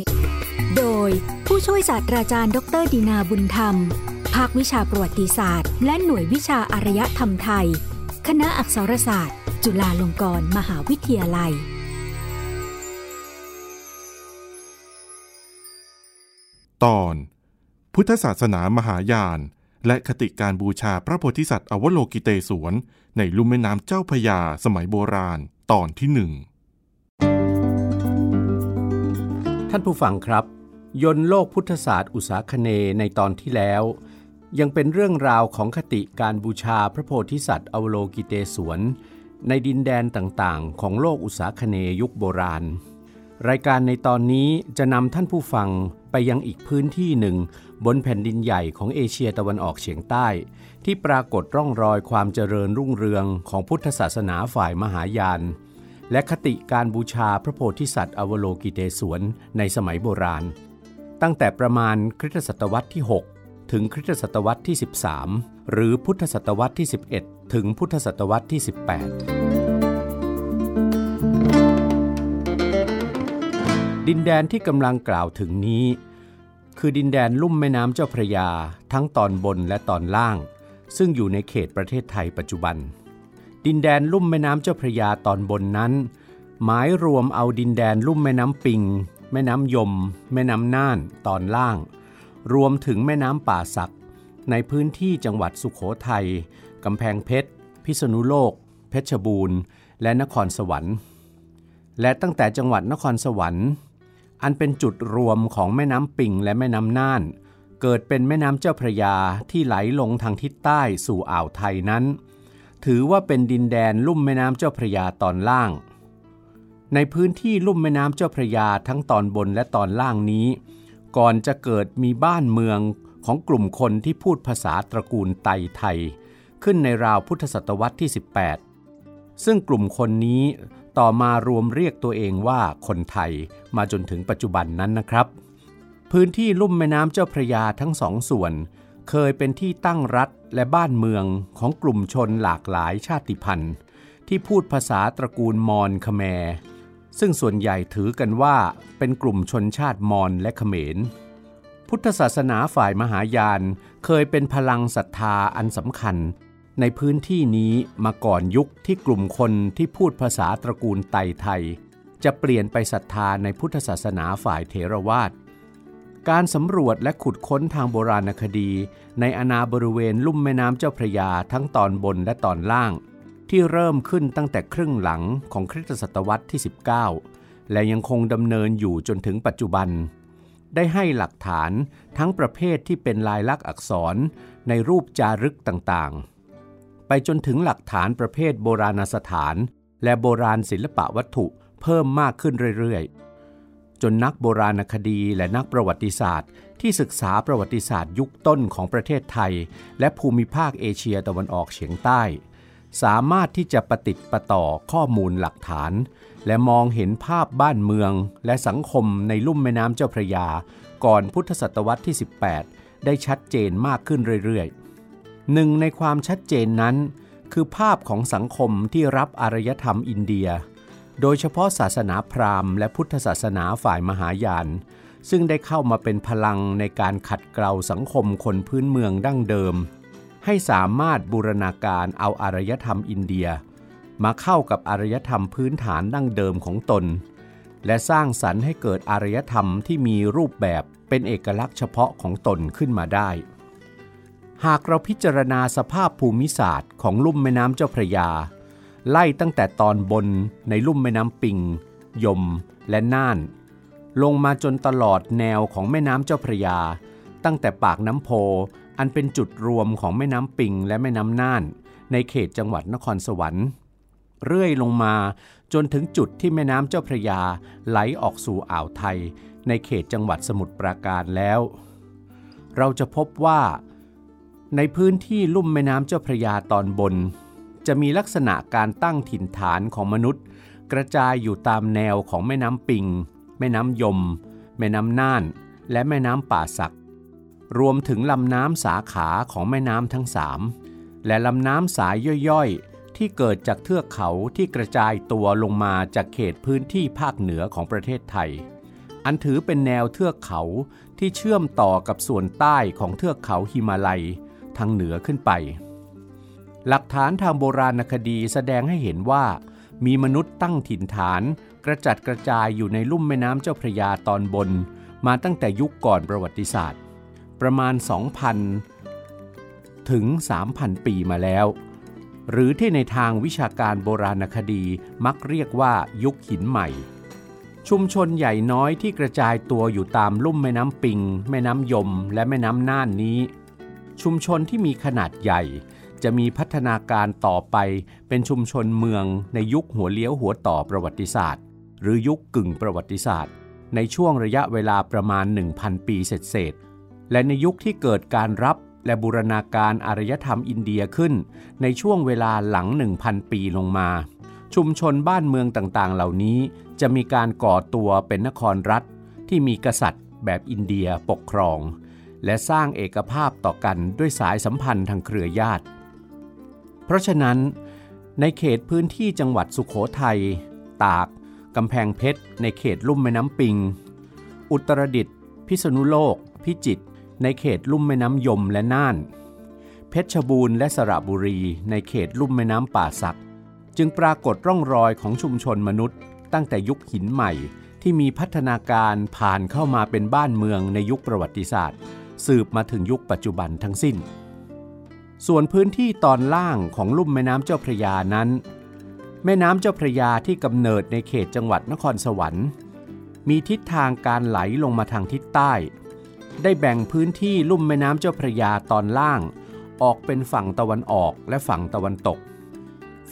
กโดยผู้ช่วยศาสตราจารย์ ดรดีนาบุญธรรม ภาควิชาประวัติศาสตร์ และหน่วยวิชาอารยธรรมไทย คณะอักษรศาสตร์ จุฬาลงกรณ์มหาวิทยาลัย ตอน พุทธศาสนามหายาน และคติการบูชาพระโพธิสัตว์อวโลกิเตศวน ในลุ่มแม่น้ำเจ้าพยาสมัยโบราณ ตอนที่หนึ่งานผู้ฟังครับ ยนโลกพุทธศาสตร์อุษาคเนในตอนที่แล้ว ยังเป็นเรื่องราวของคติการบูชาพระโพธิสัตว์อวโลกิเตศวน ในดินแดนต่างๆ ของโลกอุษาคเนยุคโบราณ รายการในตอนนี้จะนำท่านผู้ฟังไปยังอีกพื้นที่หนึ่ง บนแผ่นดินใหญ่ของเอเชียตะวันออกเฉียงใต้ ที่ปรากฏร่องรอยความเจริญรุ่งเรืองของพุทธศาสนาฝ่ายมหายาน และคติการบูชาพระโพธิสัตว์อวโลกิเตศวนในสมัยโบราณ ตั้งแต่ประมาณคริสตศตวรรษที่ 6 ถึงคริสตศตวรรษที่ 13 หรือพุทธศตวรรษที่ 11 ถึงพุทธศตวรรษที่ 18 ดินแดนที่กำลังกล่าวถึงนี้ คือดินแดนลุ่มแม่น้ำเจ้าพระยาทั้งตอนบนและตอนล่าง ซึ่งอยู่ในเขตประเทศไทยปัจจุบัน ดินแดนลุ่มแม่น้ำเจ้าพระยาตอนบนนั้น หมายรวมเอาดินแดนลุ่มแม่น้ำปิง แม่น้ำยม แม่น้ำน่านตอนล่าง รวมถึงแม่น้ำป่าสัก ในพื้นที่จังหวัดสุขโขทัยกำแพงเพชร พิษณุโลก เพชรบูรณ์ และนครสวรรค์ และตั้งแต่จังหวัดนครสวรรค์ อันเป็นจุดรวมของแม่น้ำปิงและแม่น้ำน่าน เกิดเป็นแม่น้ำเจ้าพระยาที่ไหลลงทางทิศใต้สู่อ่าวไทยนั้น ถือว่าเป็นดินแดนลุ่มแม่น้ำเจ้าพระยาตอนล่าง ในพื้นที่ลุ่มแม่น้ำเจ้าพระยาทั้งตอนบนและตอนล่างนี้ ก่อนจะเกิดมีบ้านเมืองของกลุ่มคนที่พูดภาษาตระกูลไตไทย ขึ้นในราวพุทธศตวรรษที่ 18 ซึ่งกลุ่มคนนี้ต่อมารวมเรียกตัวเองว่าคนไทยมาจนถึงปัจจุบันนั้นนะครับ พื้นที่ลุ่มแม่น้ำเจ้าพระยาทั้งสองส่วน เคยเป็นที่ตั้งรัฐและบ้านเมืองของกลุ่มชนหลากหลายชาติพันธุ์ ที่พูดภาษาตระกูลมอญคแมรซึ่งส่วนใหญ่ถือกันว่าเป็นกลุ่มชนชาติมอญและเขมร พุทธศาสนาฝ่ายมหายานเคยเป็นพลังศรัทธาอันสำคัญ ในพื้นที่นี้มาก่อนยุคที่กลุ่มคนที่พูดภาษาตระกูลไตไทย จะเปลี่ยนไปศรัทธาในพุทธศาสนาฝ่ายเถรวาท การสำรวจและขุดค้นทางโบราณคดี ในอาณาบริเวณลุ่มแม่น้ำเจ้าพระยาทั้งตอนบนและตอนล่าง ที่เริ่มขึ้นตั้งแต่ครึ่งหลังของคริสตศตวรรษที่ 19 และยังคงดำเนินอยู่จนถึงปัจจุบัน ได้ให้หลักฐานทั้งประเภทที่เป็นลายลักษณ์อักษรในรูปจารึกต่างๆ ไปจนถึงหลักฐานประเภทโบราณสถาน และโบราณศิลปะวัตถุเพิ่มมากขึ้นเรื่อยๆ จนนักโบราณคดีและนักประวัติศาสตร์ ที่ศึกษาประวัติศาสตร์ยุคต้นของประเทศไทย และภูมิภาคเอเชียตะวันออกเฉียงใต้ สามารถที่จะประติดประต่อข้อมูลหลักฐาน และมองเห็นภาพบ้านเมือง และสังคมในลุ่มแม่น้ำเจ้าพระยา ก่อนพุทธศตวรรษที่ 18 ได้ชัดเจนมากขึ้นเรื่อยๆหนึ่งในความชัดเจนนั้น คือภาพของสังคมที่รับอารยธรรมอินเดีย โดยเฉพาะศาสนาพราหมณ์และพุทธศาสนาฝ่ายมหายาน ซึ่งได้เข้ามาเป็นพลังในการขัดเกลาสังคมคนพื้นเมืองดั้งเดิม ให้สามารถบูรณาการเอาอารยธรรมอินเดีย มาเข้ากับอารยธรรมพื้นฐานดั้งเดิมของตน และสร้างสรรค์ให้เกิดอารยธรรมที่มีรูปแบบเป็นเอกลักษณ์เฉพาะของตนขึ้นมาได้ หากเราพิจารณาสภาพภูมิศาสตร์ของลุ่มแม่น้ำเจ้าพระยา ไล่ตั้งแต่ตอนบนในลุ่มแม่น้ำปิง ยมและน่าน ลงมาจนตลอดแนวของแม่น้ำเจ้าพระยา ตั้งแต่ปากน้ำโพ อันเป็นจุดรวมของแม่น้ำปิงและแม่น้ำน่าน ในเขตจังหวัดนครสวรรค์ เรื่อยลงมาจนถึงจุดที่แม่น้ำเจ้าพระยาไหลออกสู่อ่าวไทย ในเขตจังหวัดสมุทรปราการแล้ว เราจะพบว่า ในพื้นที่ลุ่มแม่น้ำเจ้าพระยาตอนบน จะมีลักษณะการตั้งถิ่นฐานของมนุษย์ กระจายอยู่ตามแนวของแม่น้ำปิง แม่น้ำยม แม่น้ำน่าน และแม่น้ำป่าสัก รวมถึงลำน้ำสาขาของแม่น้ำทั้งสามและลำน้ำสายย่อยๆ ที่เกิดจากเทือกเขาที่กระจายตัวลงมาจากเขตพื้นที่ภาคเหนือของประเทศไทย อันถือเป็นแนวเทือกเขาที่เชื่อมต่อกับส่วนใต้ของเทือกเขาฮิมาลัย ทางเหนือขึ้นไป หลักฐานทางโบราณคดีแสดงให้เห็นว่า มีมนุษย์ตั้งถิ่นฐาน กระจัดกระจายอยู่ในลุ่มแม่น้ำเจ้าพระยาตอนบน มาตั้งแต่ยุคก่อนประวัติศาสตร์ ประมาณ 2,000 ถึง 3,000 ปีมาแล้ว หรือที่ในทางวิชาการโบราณคดีมักเรียกว่ายุคหินใหม่ ชุมชนใหญ่น้อยที่กระจายตัวอยู่ตามลุ่มแม่น้ำปิง แม่น้ำยม และแม่น้ำน่านนี้ ชุมชนที่มีขนาดใหญ่ จะมีพัฒนาการต่อไปเป็นชุมชนเมืองในยุคหัวเลี้ยวหัวต่อประวัติศาสตร์ หรือยุคกึ่งประวัติศาสตร์ ในช่วงระยะเวลาประมาณ 1,000 ปีเศษๆและในยุคที่เกิดการรับและบูรณาการอารยธรรมอินเดียขึ้น ในช่วงเวลาหลัง 1,000 ปีลงมา ชุมชนบ้านเมืองต่างๆ เหล่านี้จะมีการก่อตัวเป็นนครรัฐ ที่มีกษัตริย์ แบบอินเดียปกครอง และสร้างเอกภาพต่อกันด้วยสายสัมพันธ์ทางเครือญาติ เพราะฉะนั้นในเขตพื้นที่จังหวัดสุขโขทัย ตาก กำแพงเพชร ในเขตลุ่มแม่น้ำปิง อุตรดิตถ์พิษณุโลก พิจิตร ในเขตลุ่มแม่น้ำยมและน่าน เพชรบูรณ์และสระบุรี ในเขตลุ่มแม่น้ำป่าสัก จึงปรากฏร่องรอยของชุมชนมนุษย์ ตั้งแต่ยุคหินใหม่ที่มีพัฒนาการผ่านเข้ามาเป็นบ้านเมืองในยุคประวัติศาสตร์ สืบมาถึงยุคปัจจุบันทั้งสิ้น ส่วนพื้นที่ตอนล่างของลุ่มแม่น้ำเจ้าพระยานั้น แม่น้ำเจ้าพระยาที่กำเนิดในเขตจังหวัดนครสวรรค์ มีทิศทางการไหลลงมาทางทิศใต้ ได้แบ่งพื้นที่ลุ่มแม่น้ำเจ้าพระยาตอนล่าง ออกเป็นฝั่งตะวันออกและฝั่งตะวันตก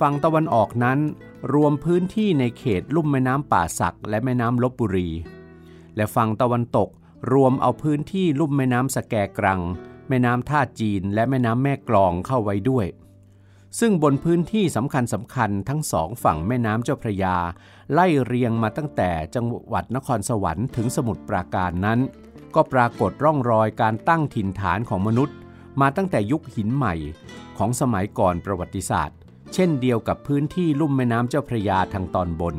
ฝั่งตะวันออกนั้น รวมพื้นที่ในเขตลุ่มแม่น้ำป่าสักและแม่น้ำลบบุรี และฝั่งตะวันตกรวมเอาพื้นที่ลุ่มแม่น้ำสแกกรัง แม่น้ำท่าจีนและแม่น้ำแม่กลองเข้าไว้ด้วย ซึ่งบนพื้นที่สำคัญสำคัญทั้งสองฝั่งแม่น้ำเจ้าพระยา ไล่เรียงมาตั้งแต่จังหวัดนครสวรรค์ถึงสมุทรปราการนั้น ก็ปรากฏร่องรอยการตั้งถิ่นฐานของมนุษย์ มาตั้งแต่ยุคหินใหม่ของสมัยก่อนประวัติศาสตร์ เช่นเดียวกับพื้นที่ลุ่มแม่น้ำเจ้าพระยาทางตอนบน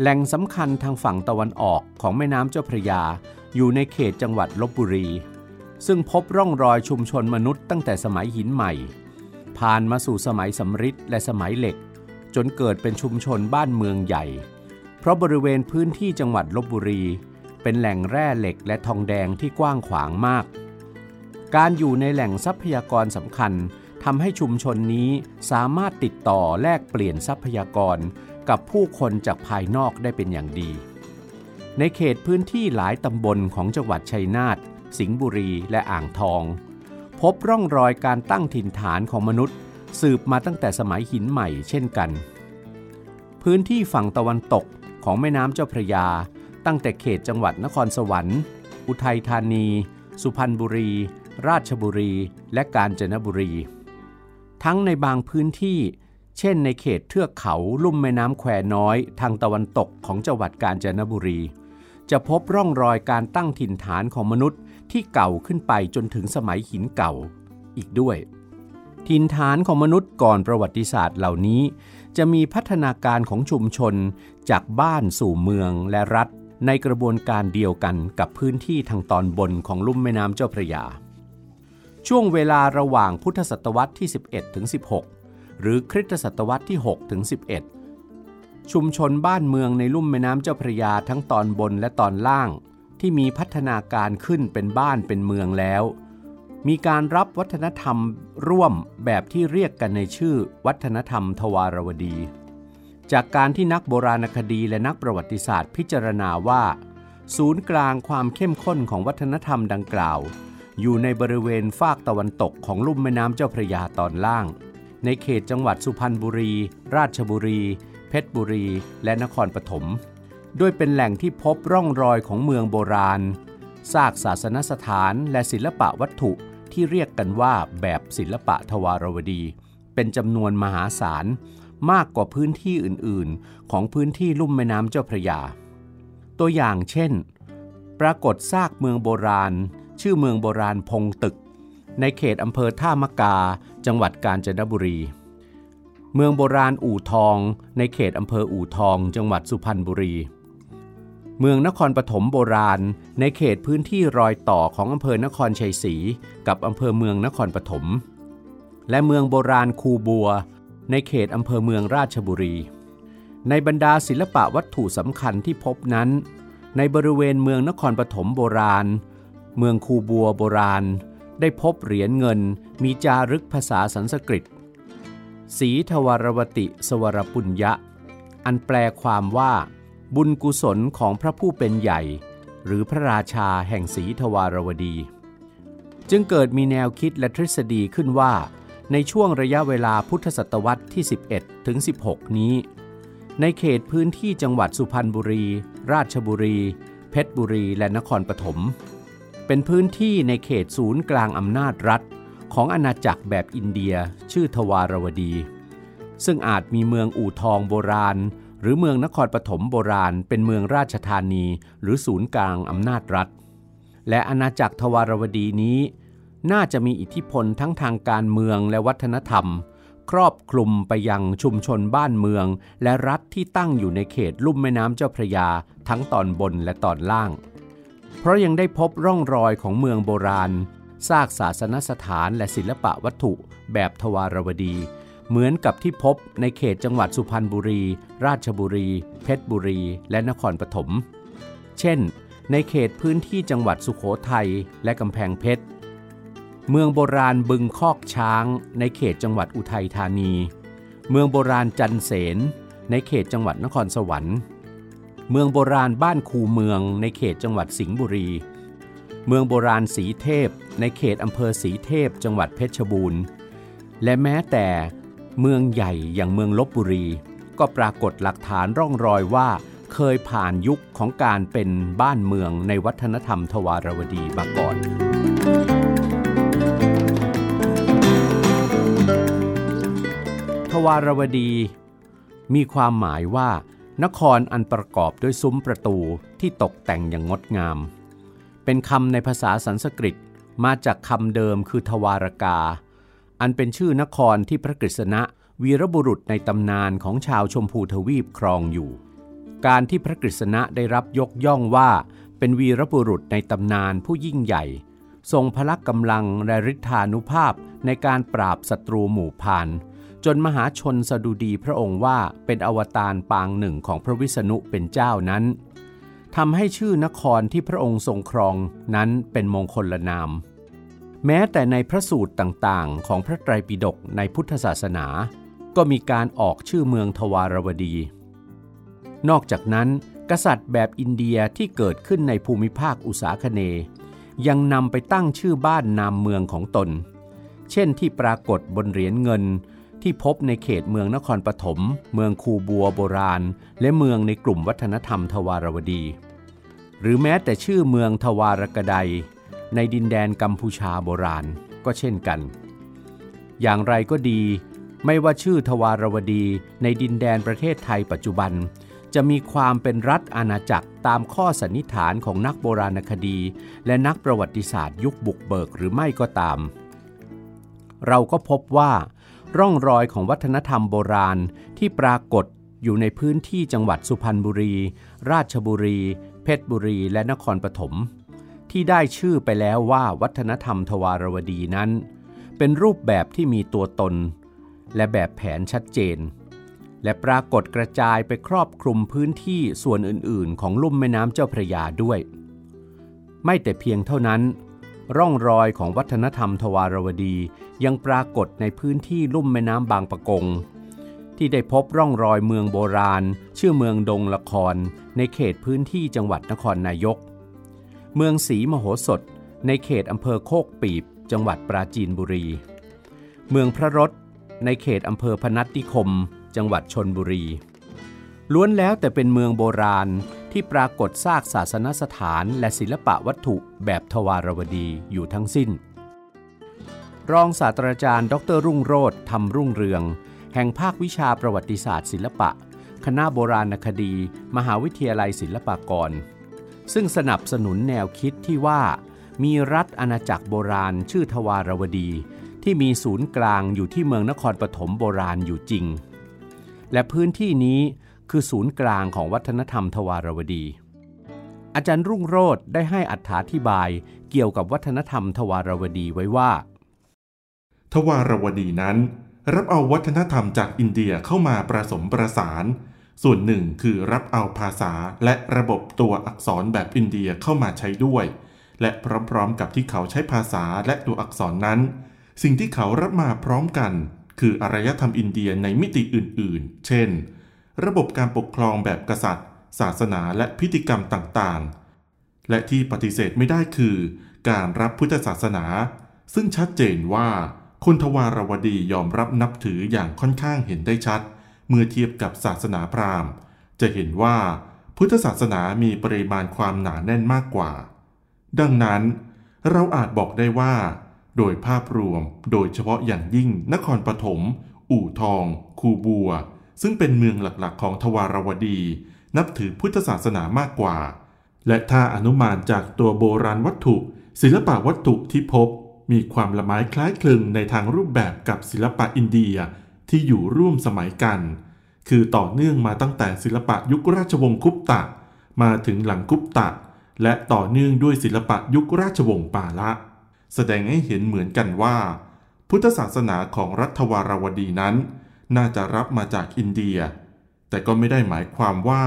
แหล่งสำคัญทางฝั่งตะวันออกของแม่น้ำเจ้าพระยา อยู่ในเขตจังหวัดลบบุรี ซึ่งพบร่องรอยชุมชนมนุษย์ตั้งแต่สมัยหินใหม่ ผ่านมาสู่สมัยสำริดและสมัยเหล็ก จนเกิดเป็นชุมชนบ้านเมืองใหญ่ เพราะบริเวณพื้นที่จังหวัดลบบุรี เป็นแหล่งแร่เหล็กและทองแดงที่กว้างขวางมาก การอยู่ในแหล่งทรัพยากรสำคัญทำให้ชุมชนนี้สามารถติดต่อแลกเปลี่ยนทรัพยากรกับผู้คนจากภายนอกได้เป็นอย่างดี ในเขตพื้นที่หลายตำบลของจังหวัดชัยนาท สิงห์บุรีและอ่างทอง พบร่องรอยการตั้งถิ่นฐานของมนุษย์ สืบมาตั้งแต่สมัยหินใหม่เช่นกัน พื้นที่ฝั่งตะวันตกของแม่น้ำเจ้าพระยา ตั้งแต่เขตจังหวัดนครสวรรค์ อุทัยธานี สุพรรณบุรี ราชบุรี และกาญจนบุรี ทั้งในบางพื้นที่เช่นในเขตเทือกเขาลุ่มแม่น้ำแควน้อย ทางตะวันตกของจังหวัดกาญจนบุรี จะพบร่องรอยการตั้งถิ่นฐานของมนุษย์ ที่เก่าขึ้นไปจนถึงสมัยหินเก่าอีกด้วย ถิ่นฐานของมนุษย์ก่อนประวัติศาสตร์เหล่านี้ จะมีพัฒนาการของชุมชนจากบ้านสู่เมืองและรัฐ ในกระบวนการเดียวกันกับพื้นที่ทางตอนบนของลุ่มแม่น้ำเจ้าพระยา ช่วงเวลาระหว่างพุทธศตวรรษที่ 11ถึง16 หรือคริสตศตวรรษที่6ถึง11ชุมชนบ้านเมืองในลุ่มแม่น้ำเจ้าพระยาทั้งตอนบนและตอนล่าง ที่มีพัฒนาการขึ้นเป็นบ้านเป็นเมืองแล้ว มีการรับวัฒนธรรมร่วมแบบที่เรียกกันในชื่อวัฒนธรรมทวารวดี จากการที่นักโบราณคดีและนักประวัติศาสตร์พิจารณาว่า ศูนย์กลางความเข้มข้นของวัฒนธรรมดังกล่าว อยู่ในบริเวณฟากตะวันตกของลุ่มแม่น้ำเจ้าพระยาตอนล่าง ในเขตจังหวัดสุพรรณบุรี ราชบุรี เพชรบุรี และนครปฐม ด้วยเป็นแหล่งที่พบร่องรอยของเมืองโบราณซากศาสนสถานและศิลปะวัตถุที่เรียกกันว่าแบบศิลปะทวารวดี เป็นจำนวนมหาศาลมากกว่าพื้นที่อื่นๆ ของพื้นที่ลุ่มแม่น้ำเจ้าพระยา ตัวอย่างเช่น ปรากฏซากเมืองโบราณ ชื่อเมืองโบราณพงตึก ในเขตอำเภอท่ามะกา จังหวัดกาญจนบุรี เมืองโบราณอู่ทอง ในเขตอำเภออู่ทอง จังหวัดสุพรรณบุรี เมืองนครปฐมโบราณ ในเขตพื้นที่รอยต่อของอำเภอนครชัยศรีกับอำเภอเมืองนครปฐมและเมืองโบราณคูบัว ในเขตอำเภอเมืองราชบุรี ในบรรดาศิลปะวัตถุสำคัญที่พบนั้น ในบริเวณเมืองนครปฐมโบราณ เมืองคูบัวโบราณ ได้พบเหรียญเงินมีจารึกภาษาสันสกฤตสีทวารวติสวรปุญญะ อันแปลความว่า บุญกุศลของพระผู้เป็นใหญ่ หรือพระราชาแห่งสีทวารวดี จึงเกิดมีแนวคิดและทฤษฎีขึ้นว่า ในช่วงระยะเวลาพุทธศตวรรษที่ 11 ถึง 16 นี้ ในเขตพื้นที่จังหวัดสุพรรณบุรี ราชบุรี เพชรบุรีและนครปฐมเป็นพื้นที่ในเขตศูนย์กลางอำนาจรัฐ ของอาณาจักรแบบอินเดียชื่อทวารวดี ซึ่งอาจมีเมืองอู่ทองโบราณ หรือเมืองนครปฐมโบราณ เป็นเมืองราชธานี หรือศูนย์กลางอำนาจรัฐ และอาณาจักรทวารวดีนี้ น่าจะมีอิทธิพลทั้งทางการเมืองและวัฒนธรรม ครอบคลุมไปยังชุมชนบ้านเมือง และรัฐที่ตั้งอยู่ในเขตลุ่มแม่น้ำเจ้าพระยา ทั้งตอนบนและตอนล่าง เพราะยังได้พบร่องรอยของเมืองโบราณซากศาสนสถานและศิลปะวัตถุแบบทวารวดี เหมือนกับที่พบในเขตจังหวัดสุพรรณบุรี ราชบุรี เพชรบุรี และนครปฐม เช่น ในเขตพื้นที่จังหวัดสุขโขทัยและกำแพงเพชร เมืองโบราณบึงคอกช้าง ในเขตจังหวัดอุทัยธานี เมืองโบราณจันเสน ในเขตจังหวัดนครสวรรค์ เมืองโบราณบ้านคูเมืองในเขตจังหวัดสิงห์บุรี เมืองโบราณสีเทพ ในเขตอำเภอสีเทพจังหวัดเพชรบูรณ์ และแม้แต่ เมืองใหญ่อย่างเมืองลบบุรี ก็ปรากฏหลักฐานร่องรอยว่าเคยผ่านยุคของการเป็นบ้านเมืองในวัฒนธรรมทวารวดีมาก่อน ทวารวดี มีความหมายว่า นครอันประกอบด้วยซุ้มประตูที่ตกแต่งอย่างงดงาม เป็นคำในภาษาสันสกฤตมาจากคำเดิมคือทวารกา อันเป็นชื่อนครที่พระกฤษณะวีรบุรุษในตำนานของชาวชมพูทวีปครองอยู่ การที่พระกฤษณะได้รับยกย่องว่าเป็นวีรบุรุษในตำนานผู้ยิ่งใหญ่ ทรงพละกำลังและฤทธานุภาพในการปราบศัตรูหมู่พานจนมหาชนสดุดีพระองค์ว่าเป็นอวตารปางหนึ่งของพระวิษณุเป็นเจ้านั้นทำให้ชื่อนครที่พระองค์ทรงครองนั้นเป็นมงคลละนาม แม้แต่ในพระสูตรต่างๆ ของพระไตรปิฎกในพุทธศาสนา ก็มีการออกชื่อเมืองทวารวดี นอกจากนั้น กษัตริย์แบบอินเดียที่เกิดขึ้นในภูมิภาคอุษาคเน ยังนำไปตั้งชื่อบ้านนามเมืองของตน เช่นที่ปรากฏบนเหรียญเงินที่พบในเขตเมืองนครปฐม เมืองคูบัวโบราณ และเมืองในกลุ่มวัฒนธรรมทวารวดี หรือแม้แต่ชื่อเมืองทวารกดัย ในดินแดนกัมพูชาโบราณก็เช่นกัน อย่างไรก็ดี ไม่ว่าชื่อทวารวดีในดินแดนประเทศไทยปัจจุบัน จะมีความเป็นรัฐอาณาจักรตามข้อสันนิษฐานของนักโบราณคดี และนักประวัติศาสตร์ยุคบุกเบิกหรือไม่ก็ตาม เราก็พบว่า ร่องรอยของวัฒนธรรมโบราณที่ปรากฏอยู่ในพื้นที่จังหวัดสุพรรณบุรี ราชบุรี เพชรบุรี และนครปฐม ที่ได้ชื่อไปแล้วว่าวัฒนธรรมทวารวดีนั้น เป็นรูปแบบที่มีตัวตน และแบบแผนชัดเจน และปรากฏกระจายไปครอบคลุมพื้นที่ส่วนอื่น ๆ ของลุ่มแม่น้ำเจ้าพระยาด้วย ไม่แต่เพียงเท่านั้น ร่องรอยของวัฒนธรรมทวารวดียังปรากฏในพื้นที่ลุ่มแม่น้ำบางปะกงที่ได้พบร่องรอยเมืองโบราณ ชื่อเมืองดงละคร ในเขตพื้นที่จังหวัดนครนายก เมืองศรีมโหสถ ในเขตอำเภอโคกปีบ จังหวัดปราจีนบุรี เมืองพระรถ ในเขตอำเภอพนัสนิคม จังหวัดชนบุรี ล้วนแล้วแต่เป็นเมืองโบราณที่ปรากฏซากศาสนสถานและศิลปะวัตถุแบบทวารวดีอยู่ทั้งสิ้น รองศาสตราจารย์ ดรรุ่งโรธทำรุ่งเรือง แห่งภาควิชาประวัติศาสตร์ศิลปะ คณะโบราณคดี มหาวิทยาลัยศิลปากร ซึ่งสนับสนุนแนวคิดที่ว่า มีรัฐอาณาจักรโบราณชื่อทวารวดี ที่มีศูนย์กลางอยู่ที่เมืองนครปฐมโบราณอยู่จริง และพื้นที่นี้คือศูนย์กลางของวัฒนธรรมทวารวดี อาจารย์รุ่งโรธได้ให้อัถาธิบายเกี่ยวกับวัฒนธรรมทวารวดีไว้ว่า ทวารวดีนั้น รับเอาวัฒนธรรมจากอินเดียเข้ามาประสมประสาน ส่วนหนึ่งคือรับเอาภาษาและระบบตัวอักษรแบบอินเดียเข้ามาใช้ด้วย และพร้อมๆกับที่เขาใช้ภาษาและตัวอักษรนั้น สิ่งที่เขารับมาพร้อมกัน คืออารยธรรมอินเดียในมิติอื่นๆ เช่น ระบบการปกครองแบบกษัตริย์ ศาสนาและพิธีกรรมต่างๆ และที่ปฏิเสธไม่ได้คือ การรับพุทธศาสนา ซึ่งชัดเจนว่าคนทวารวดียอมรับนับถืออย่างค่อนข้างเห็นได้ชัดเเมื่อเทียบกับศาสนาพราหมณ์ จะเห็นว่าพุทธศาสนามีปริมาณความหนาแน่นมากกว่า ดังนั้น เราอาจบอกได้ว่า โดยภาพรวมโดยเฉพาะอย่างยิ่งนครปฐม อู่ทอง คูบัว ซึ่งเป็นเมืองหลักๆ ของทวารวดี นับถือพุทธศาสนามากกว่า และถ้าอนุมานจากตัวโบราณวัตถุ ศิลปะวัตถุที่พบ มีความละไม้คล้ายคลึงในทางรูปแบบกับศิลปะอินเดีย ที่อยู่ร่วมสมัยกัน คือต่อเนื่องมาตั้งแต่ศิลปะยุคราชวงศ์คุปตะ มาถึงหลังคุปตะ และต่อเนื่องด้วยศิลปะยุคราชวงศ์ปาละ แสดงให้เห็นเหมือนกันว่า พุทธศาสนาของรัฐวารวดีนั้น น่าจะรับมาจากอินเดีย แต่ก็ไม่ได้หมายความว่า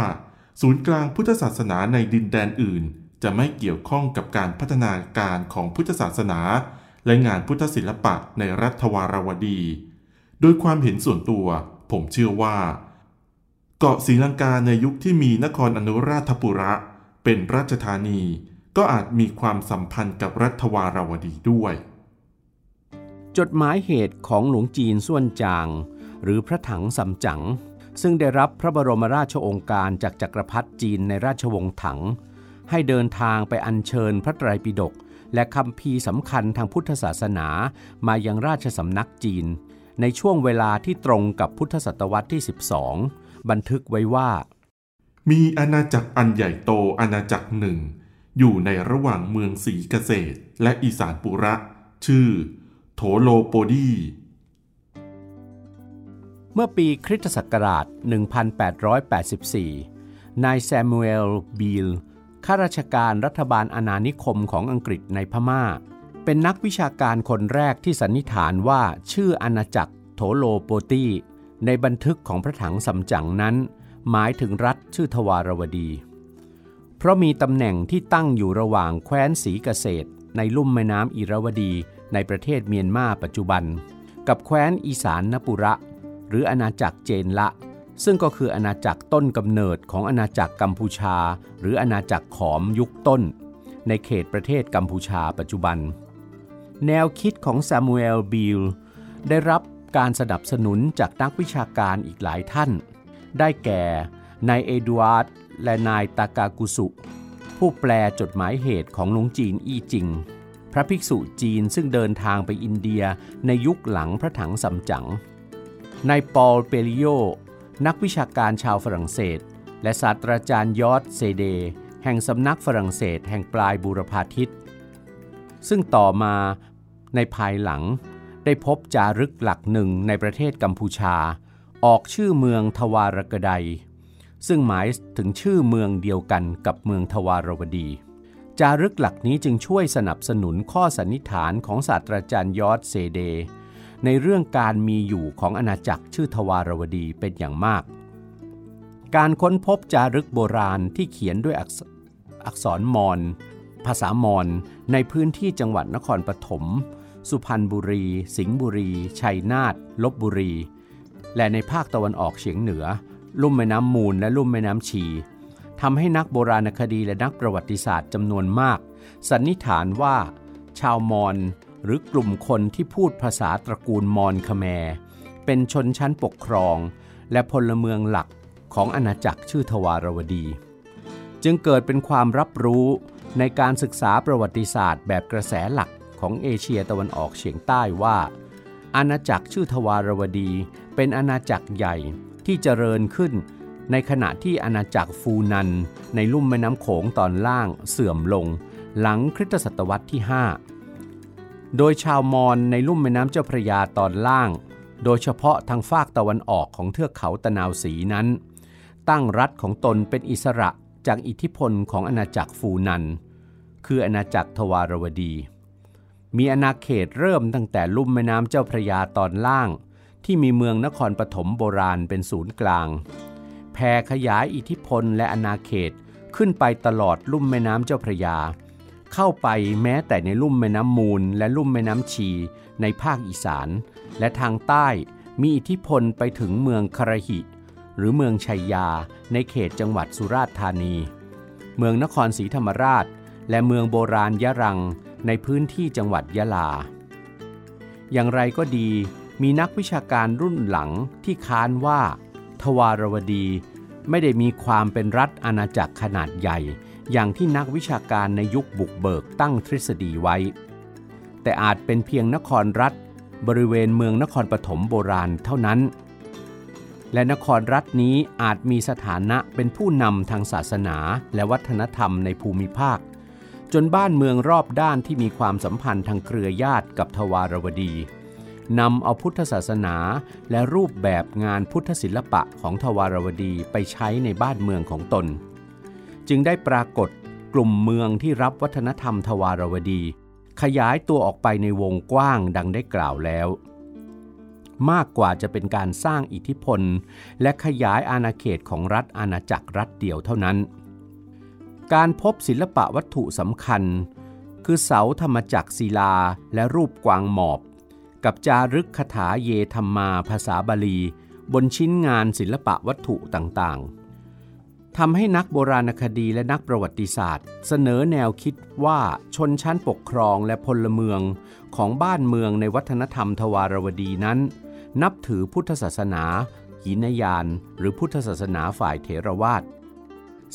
ศูนย์กลางพุทธศาสนาในดินแดนอื่น จะไม่เกี่ยวข้องกับการพัฒนาการของพุทธศาสนา และงานพุทธศิลปะในรัฐวารวดี โดยความเห็นส่วนตัว ผมเชื่อว่า เกาะศรีลังกาในยุคที่มีนครอนุราธปุระ เป็นราชธานี ก็อาจมีความสัมพันธ์กับรัฐวารวดีด้วย จดหมายเหตุของหลวงจีนส่วนจาง หรือพระถังสำจั๋งซึ่งได้รับพระบรมราชโองการจากจักรพรรดิจีนในราชวงศ์ถัง ให้เดินทางไปอัญเชิญพระไตรปิฎกและคำพีสำคัญทางพุทธศาสนามายังราชสำนักจีน ในช่วงเวลาที่ตรงกับพุทธศตวรรษที่ 12 บันทึกไว้ว่า มีอาณาจักรอันใหญ่โตอาณาจักรหนึ่ง อยู่ในระหว่างเมืองศรีเกษตร และอีสานปุระ ชื่อ โถโลโปดีเมื่อปีคริสตศักราช 1884 นายแซมูเอลบีลข้าราชการรัฐบาลอาณานิคมของอังกฤษในพม่า เป็นนักวิชาการคนแรกที่สันนิษฐานว่าชื่ออาณาจักรโถโลโปตีในบันทึกของพระถังสำจั๋งนั้น หมายถึงรัฐชื่อทวารวดี เพราะมีตำแหน่งที่ตั้งอยู่ระหว่างแคว้นศรีเกษตร ในลุ่มแม่น้ำอิรวดีในประเทศเมียนมาปัจจุบัน กับแคว้นอีสานปุระ หรืออาณาจักรเจนละ ซึ่งก็คืออาณาจักรต้นกำเนิดของอาณาจักรกัมพูชา หรืออาณาจักรขอมยุคต้น ในเขตประเทศกัมพูชาปัจจุบัน แนวคิดของซามูเอลบีลได้รับการสนับสนุนจากนักวิชาการอีกหลายท่าน ได้แก่นายเอดวาร์ดและนายตากากุสุ ผู้แปลจดหมายเหตุของหลวงจีนอี้จิง พระภิกษุจีนซึ่งเดินทางไปอินเดียในยุคหลังพระถังสำจั๋งนายปอลเปริโย นักวิชาการชาวฝรั่งเศส และศาสตราจารย์ยอดเซเด แห่งสำนักฝรั่งเศสแห่งปลายบูรพาทิตซึ่งต่อมา ในภายหลัง ได้พบจารึกหลักหนึ่งในประเทศกัมพูชา ออกชื่อเมืองทวารกดยซึ่งหมายถึงชื่อเมืองเดียวกันกับเมืองทวารวดี จารึกหลักนี้จึงช่วยสนับสนุนข้อสันนิษฐานของศาสตราจารย์ยอดเซเด ในเรื่องการมีอยู่ของอาณาจักรชื่อทวารวดีเป็นอย่างมาก การค้นพบจารึกโบราณที่เขียนด้วยอักษรมอญภาษามอญในพื้นที่จังหวัดนครปฐม สุพรรณบุรี สิงห์บุรี ชัยนาทลบบุรี และในภาคตะวันออกเฉียงเหนือ ลุ่มแม่น้ำมูลและลุ่มแม่น้ำชีทำให้นักโบราณคดีและนักประวัติศาสตร์จำนวนมาก สันนิษฐานว่า ชาวมอญหรือกลุ่มคนที่พูดภาษาตระกูลมอญคแมร์เป็นชนชั้นปกครอง และพลเมืองหลักของอาณาจักรชื่อทวารวดี จึงเกิดเป็นความรับรู้ในการศึกษาประวัติศาสตร์แบบกระแสหลัก ของเอเชียตะวันออกเฉียงใต้ว่า อาณาจักรชื่อทวารวดี เป็นอาณาจักรใหญ่ที่เจริญขึ้น ในขณะที่อาณาจักรฟูนัน ในลุ่มแม่น้ำโขงตอนล่างเสื่อมลง หลังคริสตศตวรรษที่ 5 โดยชาวมอญในลุ่มแม่น้ำเจ้าพระยาตอนล่าง โดยเฉพาะทางฝากตะวันออกของเทือกเขาตะนาวสีนั้น ตั้งรัฐของตนเป็นอิสระจากอิทธิพลของอาณาจักรฟูนัน คืออาณาจักรทวารวดี มีอาณาเขตเริ่มตั้งแต่ลุ่มแม่น้ำเจ้าพระยาตอนล่าง ที่มีเมืองนครปฐมโบราณเป็นศูนย์กลางแผ่ขยายอิทธิพลและอาณาเขตขึ้นไปตลอดลุ่มแม่น้ำเจ้าพระยา เข้าไปแม้แต่ในลุ่มแม่น้ำมูล และลุ่มแม่น้ำชี ในภาคอีสาน และทางใต้มีอิทธิพลไปถึงเมืองคารหิ หรือเมืองชัยยา ในเขตจังหวัดสุราษฎร์ธานี เมืองนครศรีธรรมราช และเมืองโบราณยะรัง ในพื้นที่จังหวัดยะลา อย่างไรก็ดีมีนักวิชาการรุ่นหลังที่ค้านว่า ทวารวดีไม่ได้มีความเป็นรัฐอาณาจักรขนาดใหญ่ อย่างที่นักวิชาการในยุคบุกเบิกตั้งทฤษฎีไว้ แต่อาจเป็นเพียงนครรัฐ บริเวณเมืองนครปฐมโบราณเท่านั้น และนครรัฐนี้อาจมีสถานะเป็นผู้นำทางศาสนาและวัฒนธรรมในภูมิภาค จนบ้านเมืองรอบด้านที่มีความสัมพันธ์ทางเครือญาติกับทวารวดีนำเอาพุทธศาสนาและรูปแบบงานพุทธศิลปะของทวารวดีไปใช้ในบ้านเมืองของตน จึงได้ปรากฏกลุ่มเมืองที่รับวัฒนธรรมทวารวดี ขยายตัวออกไปในวงกว้างดังได้กล่าวแล้ว มากกว่าจะเป็นการสร้างอิทธิพล และขยายอาณาเขตของรัฐอาณาจักรรัฐเดียวเท่านั้น การพบศิลปะวัตถุสำคัญ คือเสาธรรมจักศิลาและรูปกวางหมอบ กับจารึกคาถาเยธรรมาภาษาบาลี บนชิ้นงานศิลปะวัตถุต่างๆทำให้นักโบราณคดีและนักประวัติศาสตร์ เสนอแนวคิดว่าชนชั้นปกครองและพลเมืองของบ้านเมืองในวัฒนธรรมทวารวดีนั้น นับถือพุทธศาสนาหินยาน หรือพุทธศาสนาฝ่ายเถรวาท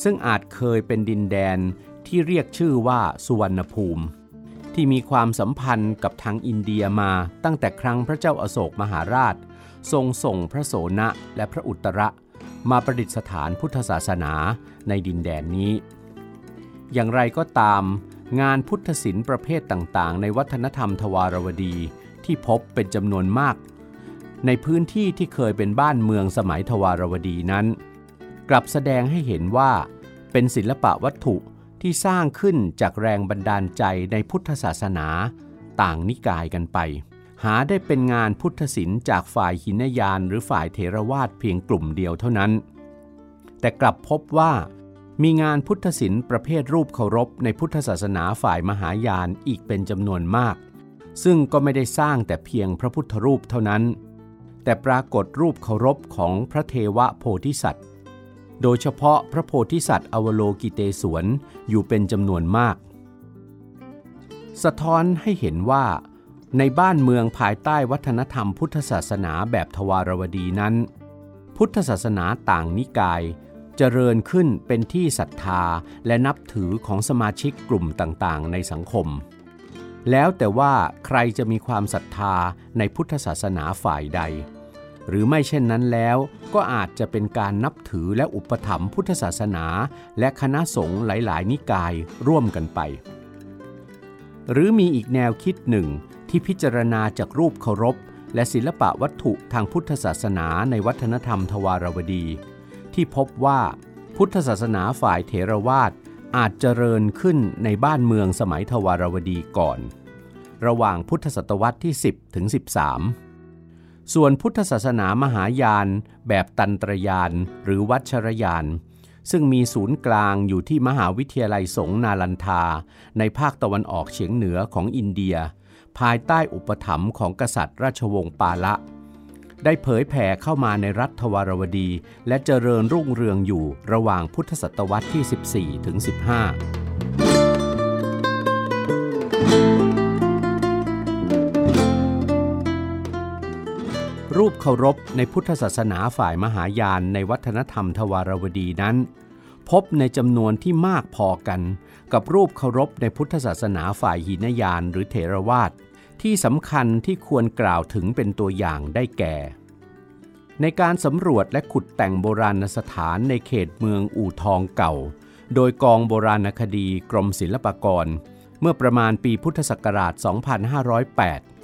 ซึ่งอาจเคยเป็นดินแดนที่เรียกชื่อว่าสุวรรณภูมิ ที่มีความสัมพันธ์กับทางอินเดียมาตั้งแต่ครั้งพระเจ้าอาโศกมหาราช ทรงส่งพระโสนะและพระอุตระ มาประดิษฐานพุทธศาสนาในดินแดนนี้ อย่างไรก็ตาม งานพุทธศิลป์ประเภทต่างๆ ในวัฒนธรรมทวารวดีที่พบเป็นจำนวนมาก ในพื้นที่ที่เคยเป็นบ้านเมืองสมัยทวารวดีนั้น กลับแสดงให้เห็นว่า เป็นศิลปะวัตถุที่สร้างขึ้นจากแรงบันดาลใจในพุทธศาสนา ต่างนิกายกันไป หาได้เป็นงานพุทธศิลป์จากฝ่ายหินยานหรือฝ่ายเทรวาสเพียงกลุ่มเดียวเท่านั้น แต่กลับพบว่า มีงานพุทธศิลป์ประเภทรูปเคารพในพุทธศาสนาฝ่ายมหายานอีกเป็นจำนวนมาก ซึ่งก็ไม่ได้สร้างแต่เพียงพระพุทธรูปเท่านั้น แต่ปรากฏรูปเคารพของพระเทวโพธิสัตว์ โดยเฉพาะพระโพธิสัตว์อวโลกิเตศวนอยู่เป็นจำนวนมาก สะท้อนให้เห็นว่า ในบ้านเมืองภายใต้วัฒนธรรมพุทธศาสนาแบบทวารวดีนั้น พุทธศาสนาต่างนิกาย เจริญขึ้นเป็นที่ศรัทธาและนับถือของสมาชิกกลุ่มต่างๆ ในสังคม แล้วแต่ว่าใครจะมีความศรัทธาในพุทธศาสนาฝ่ายใด หรือไม่เช่นนั้นแล้วก็อาจจะเป็นการนับถือและอุปถัมภ์พุทธศาสนา และคณะสงฆ์หลาย ๆ นิกายร่วมกันไป หรือมีอีกแนวคิดหนึ่งที่พิจารณาจากรูปเคารพ และศิลปะวัตถุทางพุทธศาสนาในวัฒนธรรมทวารวดี ที่พบว่าพุทธศาสนาฝ่ายเถรวาทอาจเจริญขึ้นในบ้านเมืองสมัยทวารวดีก่อน ระหว่างพุทธศตวรรษที่ 10 ถึง 13 ส่วนพุทธศาสนามหายาน แบบตันตรยานหรือวัชรยาน ซึ่งมีศูนย์กลางอยู่ที่มหาวิทยาลัยสงนาลันทา ในภาคตะวันออกเฉียงเหนือของอินเดีย ภายใต้อุปถัมภ์ของกษัตริย์ราชวงศ์ปาละ ได้เผยแผ่เข้ามาในรัฐทวารวดี และเจริญรุ่งเรืองอยู่ระหว่างพุทธศตวรรษที่ 14ถึง15 รูปเคารพในพุทธศาสนาฝ่ายมหายานในวัฒนธรรมทวารวดีนั้น พบในจำนวนที่มากพอกัน กับรูปเคารพในพุทธศาสนาฝ่ายหินยานหรือเถรวาทที่สำคัญที่ควรกล่าวถึงเป็นตัวอย่างได้แก่ ในการสำรวจและขุดแต่งโบราณสถานในเขตเมืองอู่ทองเก่า โดยกองโบราณคดีกรมศิลปากร เมื่อประมาณปีพุทธศักราช 2508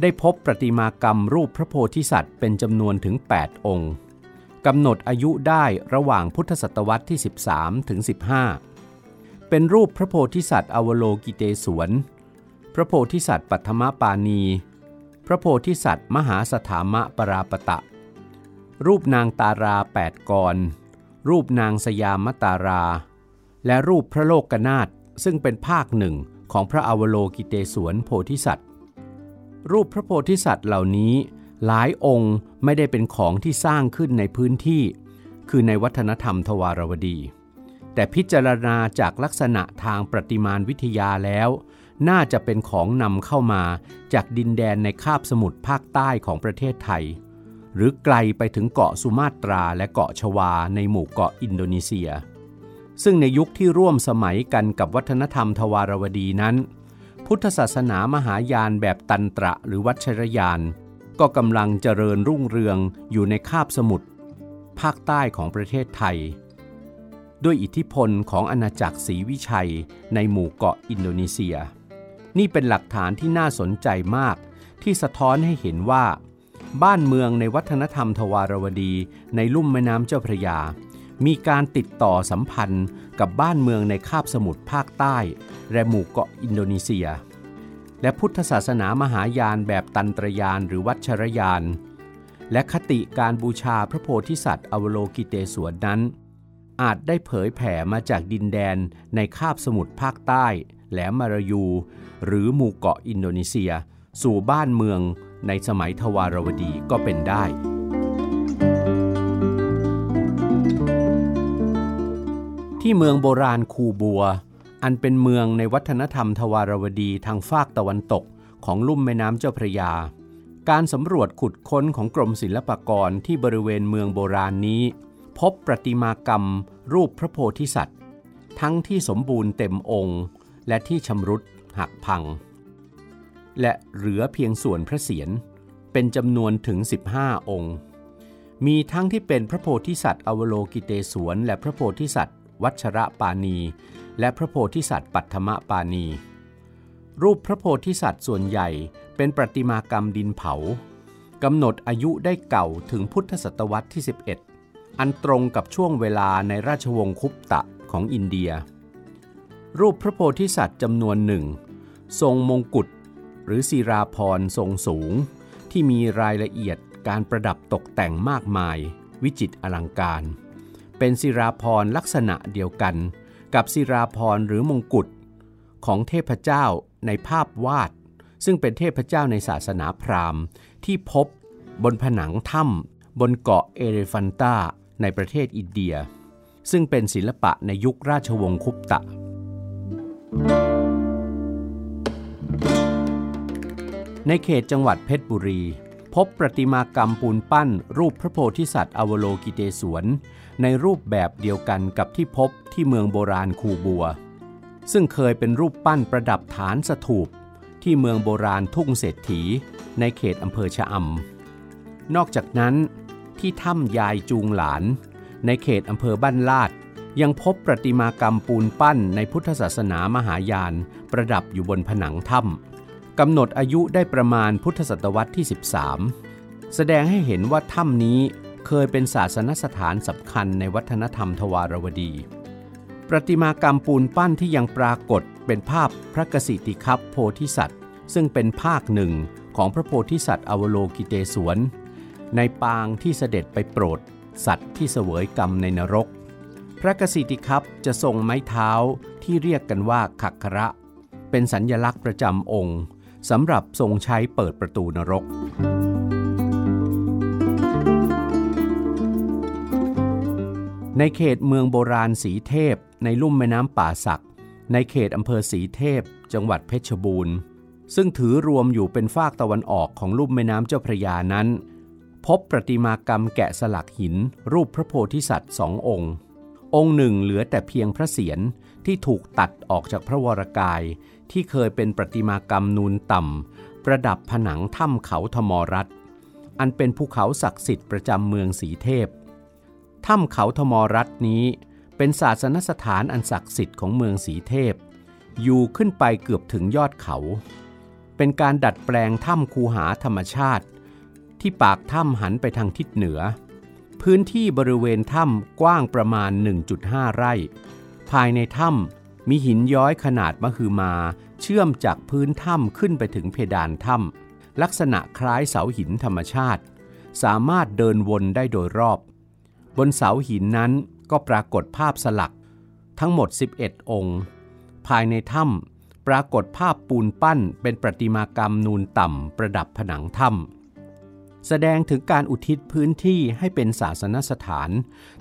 ได้พบประติมากรรมรูปพระโพธิสัตว์เป็นจำนวนถึง 8 องค์กำหนดอายุได้ระหว่างพุทธศตวรรษที่ 13 ถึง 15 เป็นรูปพระโพธิสัตว์อวโลกิเตศวน พระโพธิสัตว์ปัทมปานี พระโพธิสัตว์มหาสถามะปราปตะ รูปนางตาราแปดกร รูปนางสยามตารา และรูปพระโลกนาถซึ่งเป็นภาคหนึ่งของพระอวโลกิเตศวนโพธิสัตว์ รูปพระโพธิสัตว์เหล่านี้ หลายองค์ไม่ได้เป็นของที่สร้างขึ้นในพื้นที่ คือในวัฒนธรรมทวารวดี แต่พิจารณาจากลักษณะทางประติมานวิทยาแล้ว น่าจะเป็นของนำเข้ามาจากดินแดนในคาบสมุทรภาคใต้ของประเทศไทย หรือไกลไปถึงเกาะสุมาตราและเกาะชวาในหมู่เกาะอินโดนีเซีย ซึ่งในยุคที่ร่วมสมัยกันกับวัฒนธรรมทวารวดีนั้น พุทธศาสนามหายานแบบตันตระหรือวัชรยาน ก็กำลังเจริญรุ่งเรืองอยู่ในคาบสมุทรภาคใต้ของประเทศไทย ด้วยอิทธิพลของอาณาจักรศรีวิชัยในหมู่เกาะอินโดนีเซีย นี่เป็นหลักฐานที่น่าสนใจมาก ที่สะท้อนให้เห็นว่า บ้านเมืองในวัฒนธรรมทวารวดีในลุ่มแม่น้ำเจ้าพระยา มีการติดต่อสัมพันธ์กับบ้านเมืองในคาบสมุทรภาคใต้ และหมู่เกาะอินโดนีเซีย และพุทธศาสนามหายานแบบตันตรยานหรือวัชรยาน และคติการบูชาพระโพธิสัตว์อวโลกิเตศวนนั้น อาจได้เผยแผ่มาจากดินแดนในคาบสมุทรภาคใต้ แหลมมารายู หรือหมู่เกาะอินโดนีเซีย สู่บ้านเมืองในสมัยทวารวดีก็เป็นได้ ที่เมืองโบราณคูบัว อันเป็นเมืองในวัฒนธรรมทวารวดีทางฝากตะวันตกของลุ่มแม่น้ำเจ้าพระยา การสำรวจขุดค้นของกรมศิลปากรที่บริเวณเมืองโบราณนี้ พบประติมากรรม รูปพระโพธิสัตว์ ทั้งที่สมบูรณ์เต็มองค์ และที่ชำรุดหักพัง และเหลือเพียงส่วนพระเศียรเป็นจำนวนถึง 15 องค์ มีทั้งที่เป็นพระโพธิสัตว์อวโลกิเตศวนและพระโพธิสัตว์ วัชระปานีและพระโพธิสัตว์ปัทมปานีรูปพระโพธิสัตว์ส่วนใหญ่เป็นประติมากรรมดินเผากำหนดอายุได้เก่าถึงพุทธศตวรรษที่ 11 อันตรงกับช่วงเวลาในราชวงศ์คุปตะของอินเดีย รูปพระโพธิสัตว์จำนวนหนึ่ง ทรงมงกุฎหรือศิราพรทรงสูง ที่มีรายละเอียดการประดับตกแต่งมากมาย วิจิตรอลังการ เป็นศิราพรลักษณะเดียวกัน กับศิราพรหรือมงกุฎของเทพเจ้าในภาพวาด ซึ่งเป็นเทพเจ้าในศาสนาพราหมณ์ ที่พบบนผนังถ้ำบนเกาะเอเรฟันตาในประเทศอินเดีย ซึ่งเป็นศิลปะในยุคราชวงศ์คุปตะ ในเขตจังหวัดเพชรบุรี พบประติมากรรมปูนปั้นรูปพระโพธิสัตว์อวโลกิเตศวน ในรูปแบบเดียวกันกับที่พบที่เมืองโบราณคูบัว ซึ่งเคยเป็นรูปปั้นประดับฐานสถูป ที่เมืองโบราณทุ่งเศรษฐี ในเขตอำเภอชะอำนอกจากนั้น ที่ถ้ำยายจูงหลาน ในเขตอำเภอบ้านลาด ยังพบประติมากรรมปูนปั้นในพุทธศาสนามหายาน ประดับอยู่บนผนังถ้ำกำหนดอายุได้ประมาณพุทธศตวรรษที่ 13 แสดงให้เห็นว่าถ้ำนี้ เคยเป็นศาสนสถานสำคัญในวัฒนธรรมทวารวดี ประติมากรรมปูนปั้นที่ยังปรากฏเป็นภาพพระกสิติคัพโพธิสัตว์ ซึ่งเป็นภาคหนึ่งของพระโพธิสัตว์อวโลกิเตศวน ในปางที่เสด็จไปโปรด สัตว์ที่เสวยกรรมในนรก พระกสิติคัพจะทรงไม้เท้าที่เรียกกันว่าขักคระ เป็นสัญญลักษณ์ประจำองค์สำหรับทรงใช้เปิดประตูนรก ในเขตเมืองโบราณสีเทพ ในลุ่มแม่น้ำป่าสัก ในเขตอำเภอสีเทพ จังหวัดเพชรบูรณ์ ซึ่งถือรวมอยู่เป็นฝากตะวันออกของลุ่มแม่น้ำเจ้าพระยานั้น พบประติมากรรมแกะสลักหิน รูปพระโพธิสัตว์สององค์ องค์หนึ่งเหลือแต่เพียงพระเศียรที่ถูกตัดออกจากพระวรกายที่เคยเป็นประติมากรรมนูนต่ำประดับผนังถ้ำเขาธมรัตอันเป็นภูเขาศักดิ์สิทธิ์ประจำเมืองสีเทพ ถ้ำเขาธมรัตนี้ เป็นศาสนสถานอันศักดิ์สิทธิ์ของเมืองสีเทพ อยู่ขึ้นไปเกือบถึงยอดเขา เป็นการดัดแปลงถ้ำคูหาธรรมชาติ ที่ปากถ้ำหันไปทางทิศเหนือ พื้นที่บริเวณถ้ำกว้างประมาณ 1.5 ไร่ ภายในถ้ำมีหินย้อยขนาดมหึมา เชื่อมจากพื้นถ้ำขึ้นไปถึงเพดานถ้ำลักษณะคล้ายเสาหินธรรมชาติ สามารถเดินวนได้โดยรอบ บนเสาหินนั้นก็ปรากฏภาพสลักทั้งหมด 11 องค์ ภายในถ้ำปรากฏภาพปูนปั้นเป็นประติมากรรมนูนต่ำประดับผนังถ้ำแสดงถึงการอุทิศพื้นที่ให้เป็นศาสนสถาน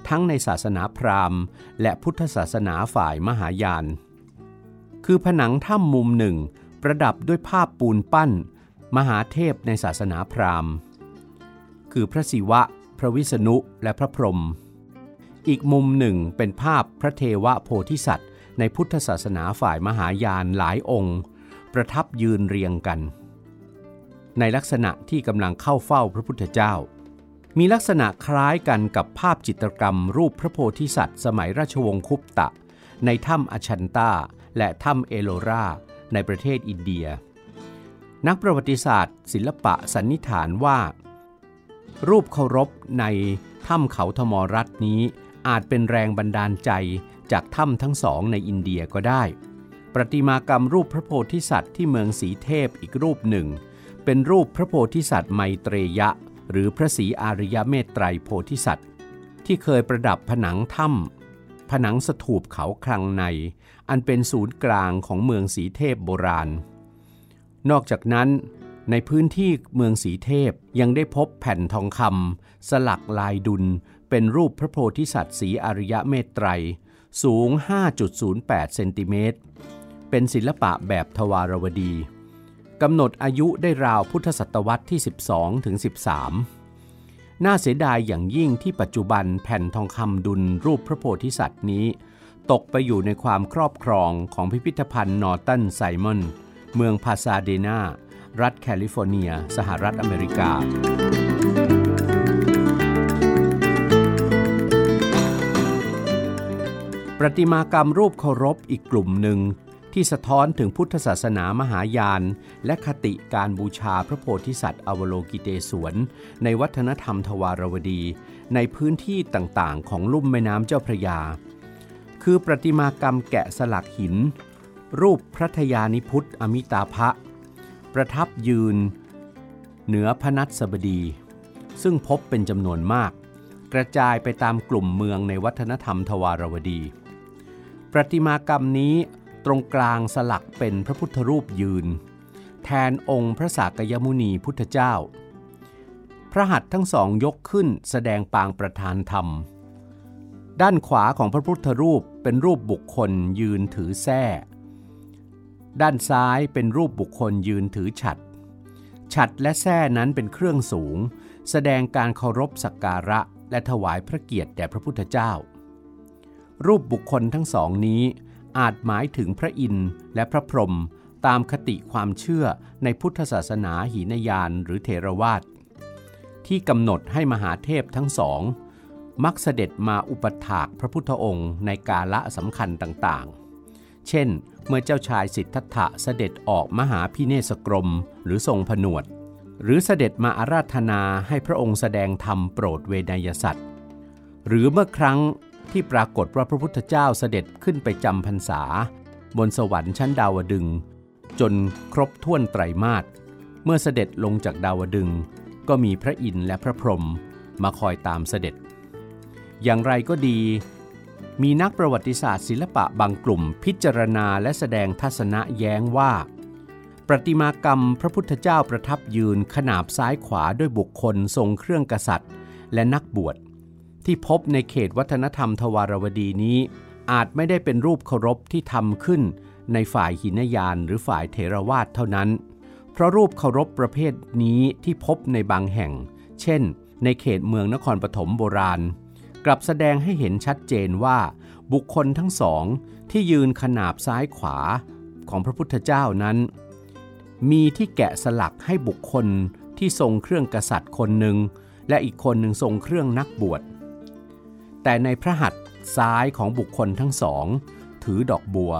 ทั้งในศาสนาพราหมณ์ และพุทธศาสนาฝ่ายมหายาน คือผนังถ้ำมุมหนึ่ง ประดับด้วยภาพปูนปั้น มหาเทพในศาสนาพราหมณ์ คือพระศิวะ พระวิษณุและพระพรหมอีกมุมหนึ่งเป็นภาพพระเทวโพธิสัตว์ ในพุทธศาสนาฝ่ายมหายานหลายองค์ ประทับยืนเรียงกัน ในลักษณะที่กำลังเข้าเฝ้าพระพุทธเจ้า มีลักษณะคล้ายกันกับภาพจิตรกรรมรูปพระโพธิสัตว์สมัยราชวงศ์คุปตะ ในถ้ำอชันตาและถ้ำเอโลราในประเทศอินเดีย นักประวัติศาสตร์ ศิลปะสันนิษฐานว่า รูปเคารพในถ้ำเขาธมรัตนี้ อาจเป็นแรงบันดาลใจจากถ้ำทั้งสองในอินเดียก็ได้ ประติมากรรมรูปพระโพธิสัตว์ที่เมืองสีเทพอีกรูปหนึ่ง เป็นรูปพระโพธิสัตว์ไมเตรยะ หรือพระศรีอาริยเมตไตรโพธิสัตว์ ที่เคยประดับผนังถ้ำผนังสถูปเขาคลังใน อันเป็นศูนย์กลางของเมืองสีเทพโบราณ นอกจากนั้น ในพื้นที่เมืองสีเทพยังได้พบแผ่นทองคำสลักลายดุล เป็นรูปพระโพธิสัตว์สีอริยเมตไตร สูง 5.08 เซนติเมตร เป็นศิลปะแบบทวารวดี กำหนดอายุได้ราวพุทธศตวรรษที่ 12ถึง13 น่าเสียดายอย่างยิ่งที่ปัจจุบันแผ่นทองคำดุลรูปพระโพธิสัตว์นี้ ตกไปอยู่ในความครอบครองของพิพิธภัณฑ์นอร์ตันไซมอน เมืองพาซาเดนา รัฐแคลิฟอร์เนีย สหรัฐอเมริกา ประติมากรรมรูปเคารพอีกกลุ่มหนึ่ง ที่สะท้อนถึงพุทธศาสนามหายาน และคติการบูชาพระโพธิสัตว์อวโลกิเตศวน ในวัฒนธรรมทวารวดี ในพื้นที่ต่างๆ ของลุ่มแม่น้ำเจ้าพระยา คือประติมากรรมแกะสลักหิน รูปพระทยานิพุทธอมิตาภะ ประทับยืน เหนือพนัสบดี ซึ่งพบเป็นจำนวนมาก กระจายไปตามกลุ่มเมืองในวัฒนธรรมทวารวดี ประติมากรรมนี้ตรงกลางสลักเป็นพระพุทธรูปยืน แทนองค์พระสากยมุนีพุทธเจ้า พระหัตถ์ทั้งสองยกขึ้นแสดงปางประธานธรรม ด้านขวาของพระพุทธรูปเป็นรูปบุคคลยืนถือแส้ ด้านซ้ายเป็นรูปบุคคลยืนถือฉัด ฉัดและแส้นั้นเป็นเครื่องสูง แสดงการเคารพสักการะและถวายพระเกียรติแด่พระพุทธเจ้า รูปบุคคลทั้งสองนี้อาจหมายถึงพระอินทร์และพระพรหมตามคติความเชื่อในพุทธศาสนาหีนยานหรือเทรวาทที่กำหนดให้มหาเทพทั้งสอง มักเสด็จมาอุปถากพระพุทธองค์ในกาละสำคัญต่างๆ เช่น เมื่อเจ้าชายสิทธัตถะเสด็จออกมหาพิเนศกรม หรือทรงผนวด หรือเสด็จมาอาราธนาให้พระองค์แสดงธรรมโปรดเวนยสัตว์ หรือเมื่อครั้งที่ปรากฏว่าพระพุทธเจ้าเสด็จขึ้นไปจำพรรษา บนสวรรค์ชั้นดาวดึง จนครบถ้วนไตรมาสเมื่อเสด็จลงจากดาวดึง ก็มีพระอินทร์และพระพรหมมาคอยตามเสด็จ อย่างไรก็ดี มีนักประวัติศาสตร์ศิลปะบางกลุ่มพิจารณาและแสดงทัศนะแย้งว่า ประติมากรรมพระพุทธเจ้าประทับยืนขนาบซ้ายขวาด้วยบุคคลทรงเครื่องกษัตริย์ และนักบวชที่พบในเขตวัฒนธรรมทวารวดีนี้ อาจไม่ได้เป็นรูปเคารพที่ทำขึ้นในฝ่ายหินยานหรือฝ่ายเถรวาทเท่านั้น เพราะรูปเคารพประเภทนี้ที่พบในบางแห่ง เช่น ในเขตเมืองนครปฐมโบราณ กลับแสดงให้เห็นชัดเจนว่าบุคคลทั้งสองที่ยืนขนาบซ้ายขวาของพระพุทธเจ้านั้น มีที่แกะสลักให้บุคคลที่ทรงเครื่องกษัตริย์คนหนึ่ง และอีกคนหนึ่งทรงเครื่องนักบวช แต่ในพระหัตถ์ซ้ายของบุคคลทั้งสอง ถือดอกบัว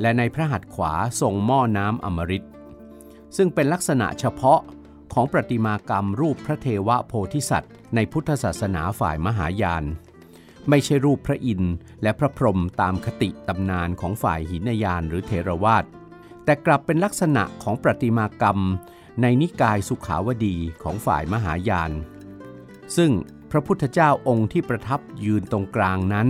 และในพระหัตถ์ขวาทรงหม้อน้ำอมฤตซึ่งเป็นลักษณะเฉพาะ ของประติมากรรมรูปพระเทวโพธิสัตว์ ในพุทธศาสนาฝ่ายมหายาน ไม่ใช่รูปพระอินทร์และพระพรหมตามคติตำนานของฝ่ายหินยานหรือเทรวาสแต่กลับเป็นลักษณะของประติมากรรม ในนิกายสุขาวดีของฝ่ายมหายาน ซึ่งพระพุทธเจ้าองค์ที่ประทับยืนตรงกลางนั้น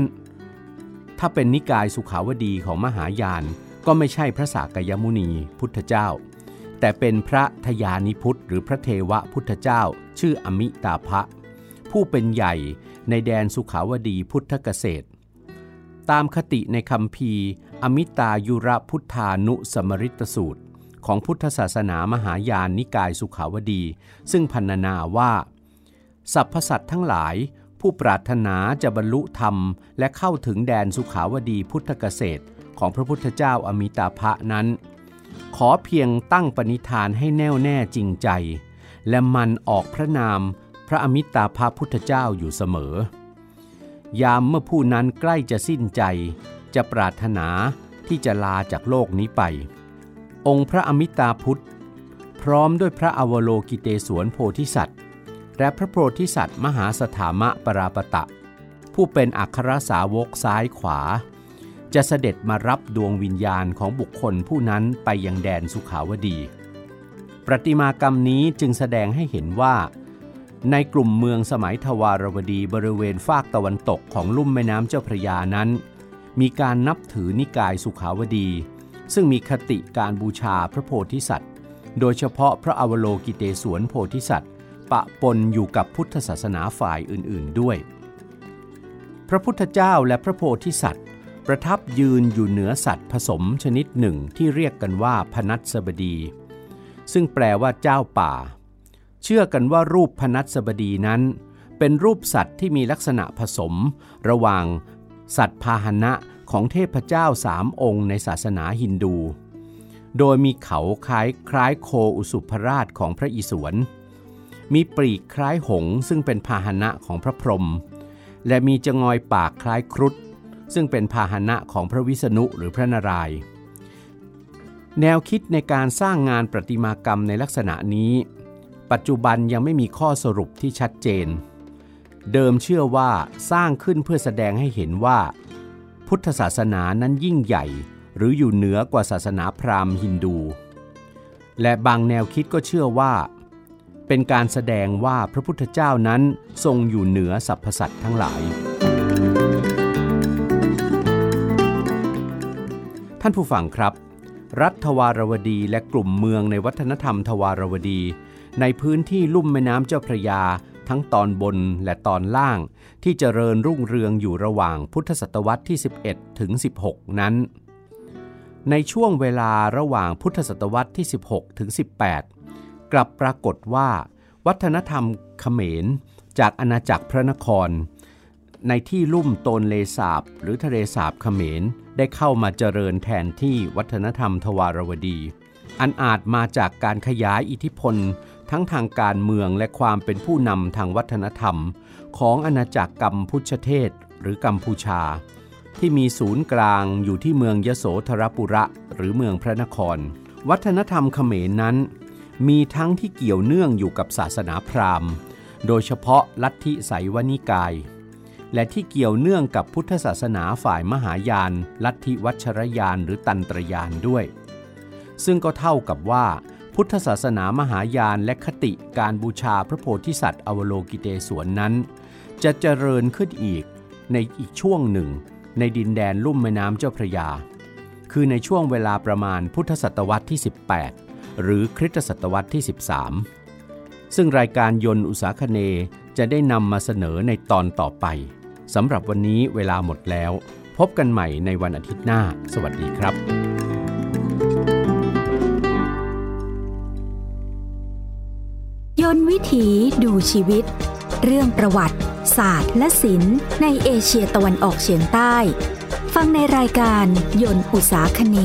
ถ้าเป็นนิกายสุขาวดีของมหายานก็ไม่ใช่พระสากยมุนีพุทธเจ้า แต่เป็นพระทยานิพุทธหรือพระเทวพุทธเจ้า ชื่ออมิตาภะผู้เป็นใหญ่ในแดนสุขาวดีพุทธเกษตร ตามคติในคำพีอมิตายุระพุทธานุสมริตสูตร ของพุทธศาสนามหายานนิกายสุขาวดี ซึ่งพันนาว่าสรรพสัตว์ทั้งหลายผู้ปรารถนาจะบรรลุธรรม และเข้าถึงแดนสุขาวดีพุทธเกษตร ของพระพุทธเจ้าอมิตาภะนั้น ขอเพียงตั้งปณิธานให้แน่วแน่จริงใจ และมันออกพระนามพระอมิตาภะพุทธเจ้าอยู่เสมอ ยามเมื่อผู้นั้นใกล้จะสิ้นใจ จะปรารถนาที่จะลาจากโลกนี้ไป องค์พระอมิตาพุทธ พร้อมด้วยพระอวโลกิเตศวนโพธิสัตว์ และพระโพธิสัตว์มหาสถามะปราปตะ ผู้เป็นอัครสาวกซ้ายขวา จะเสด็จมารับดวงวิญญาณของบุคคลผู้นั้นไปยังแดนสุขาวดี ประติมากรรมนี้จึงแสดงให้เห็นว่า ในกลุ่มเมืองสมัยทวารวดีบริเวณฟากตะวันตกของลุ่มแม่น้ำเจ้าพระยานั้น มีการนับถือนิกายสุขาวดี ซึ่งมีคติการบูชาพระโพธิสัตว์ โดยเฉพาะพระอวโลกิเตศวนโพธิสัตว์ ปะปนอยู่กับพุทธศาสนาฝ่ายอื่นๆด้วย พระพุทธเจ้าและพระโพธิสัตว์ ประทับยืนอยู่เหนือสัตว์ผสมชนิดหนึ่งที่เรียกกันว่าพนัสบดี ซึ่งแปลว่าเจ้าป่า เชื่อกันว่ารูปพนัสบดีนั้น เป็นรูปสัตว์ที่มีลักษณะผสม ระหว่าง สัตว์พาหนะของเทพเจ้าสามองค์ในศาสนาฮินดู โดยมีเขาคล้ายคล้ายโคอุสุภราชของพระอิศวร มีปรีกคล้ายหงซึ่งเป็นพาหนะของพระพรหม และมีจงอยปากคล้ายครุฑ ซึ่งเป็นพาหนะของพระวิษณุหรือพระนารายณ์แนวคิดในการสร้างงานประติมากรรมในลักษณะนี้ ปัจจุบันยังไม่มีข้อสรุปที่ชัดเจน เดิมเชื่อว่าสร้างขึ้นเพื่อแสดงให้เห็นว่า พุทธศาสนานั้นยิ่งใหญ่ หรืออยู่เหนือกว่าศาสนาพราหมณ์ฮินดู และบางแนวคิดก็เชื่อว่า เป็นการแสดงว่าพระพุทธเจ้านั้นทรงอยู่เหนือสรรพสัตว์ทั้งหลาย ท่านผู้ฟังครับ รัฐทวารวดีและกลุ่มเมืองในวัฒนธรรมทวารวดี ในพื้นที่ลุ่มแม่น้ำเจ้าพระยา ทั้งตอนบนและตอนล่าง ที่เจริญรุ่งเรืองอยู่ระหว่างพุทธศตวรรษที่ 11 ถึง 16 นั้น ในช่วงเวลาระหว่างพุทธศตวรรษที่ 16 ถึง 18 กลับปรากฏว่า วัฒนธรรมเขมร จากอาณาจักรพระนคร ในที่ลุ่มโตนเลสาบหรือทะเลสาบเขมร ได้เข้ามาเจริญแทนที่วัฒนธรรมทวารวดี อันอาจมาจากการขยายอิทธิพล ทั้งทางการเมืองและความเป็นผู้นำทางวัฒนธรรม ของอาณาจักรกัมพูชเทศหรือกัมพูชา ที่มีศูนย์กลางอยู่ที่เมืองยโสธรปุระหรือเมืองพระนคร วัฒนธรรมเขมรนั้น มีทั้งที่เกี่ยวเนื่องอยู่กับศาสนาพราหมณ์ โดยเฉพาะลัทธิไสยวนิกาย และที่เกี่ยวเนื่องกับพุทธศาสนาฝ่ายมหายาน ลัทธิวัชรยานหรือตันตรยานด้วย ซึ่งก็เท่ากับว่า พุทธศาสนามหายานและคติการบูชาพระโพธิสัตว์อวโลกิเตศวนนั้น จะเจริญขึ้นอีกในอีกช่วงหนึ่ง ในดินแดนลุ่มแม่น้ำเจ้าพระยา คือในช่วงเวลาประมาณพุทธศตวรรษที่ 18 หรือคริสตศตวรรษที่ 13ซึ่งรายการยนต์อุสาคเน จะได้นำมาเสนอในตอนต่อไปสำหรับวันนี้เวลาหมดแล้ว พบกันใหม่ในวันอาทิตย์หน้า สวัสดีครับยนต์วิถีดูชีวิต เรื่องประวัติ ศาสตร์ และศิลป์ในเอเชียตะวันออกเฉียงใต้ ฟังในรายการยนต์อุตสาคเน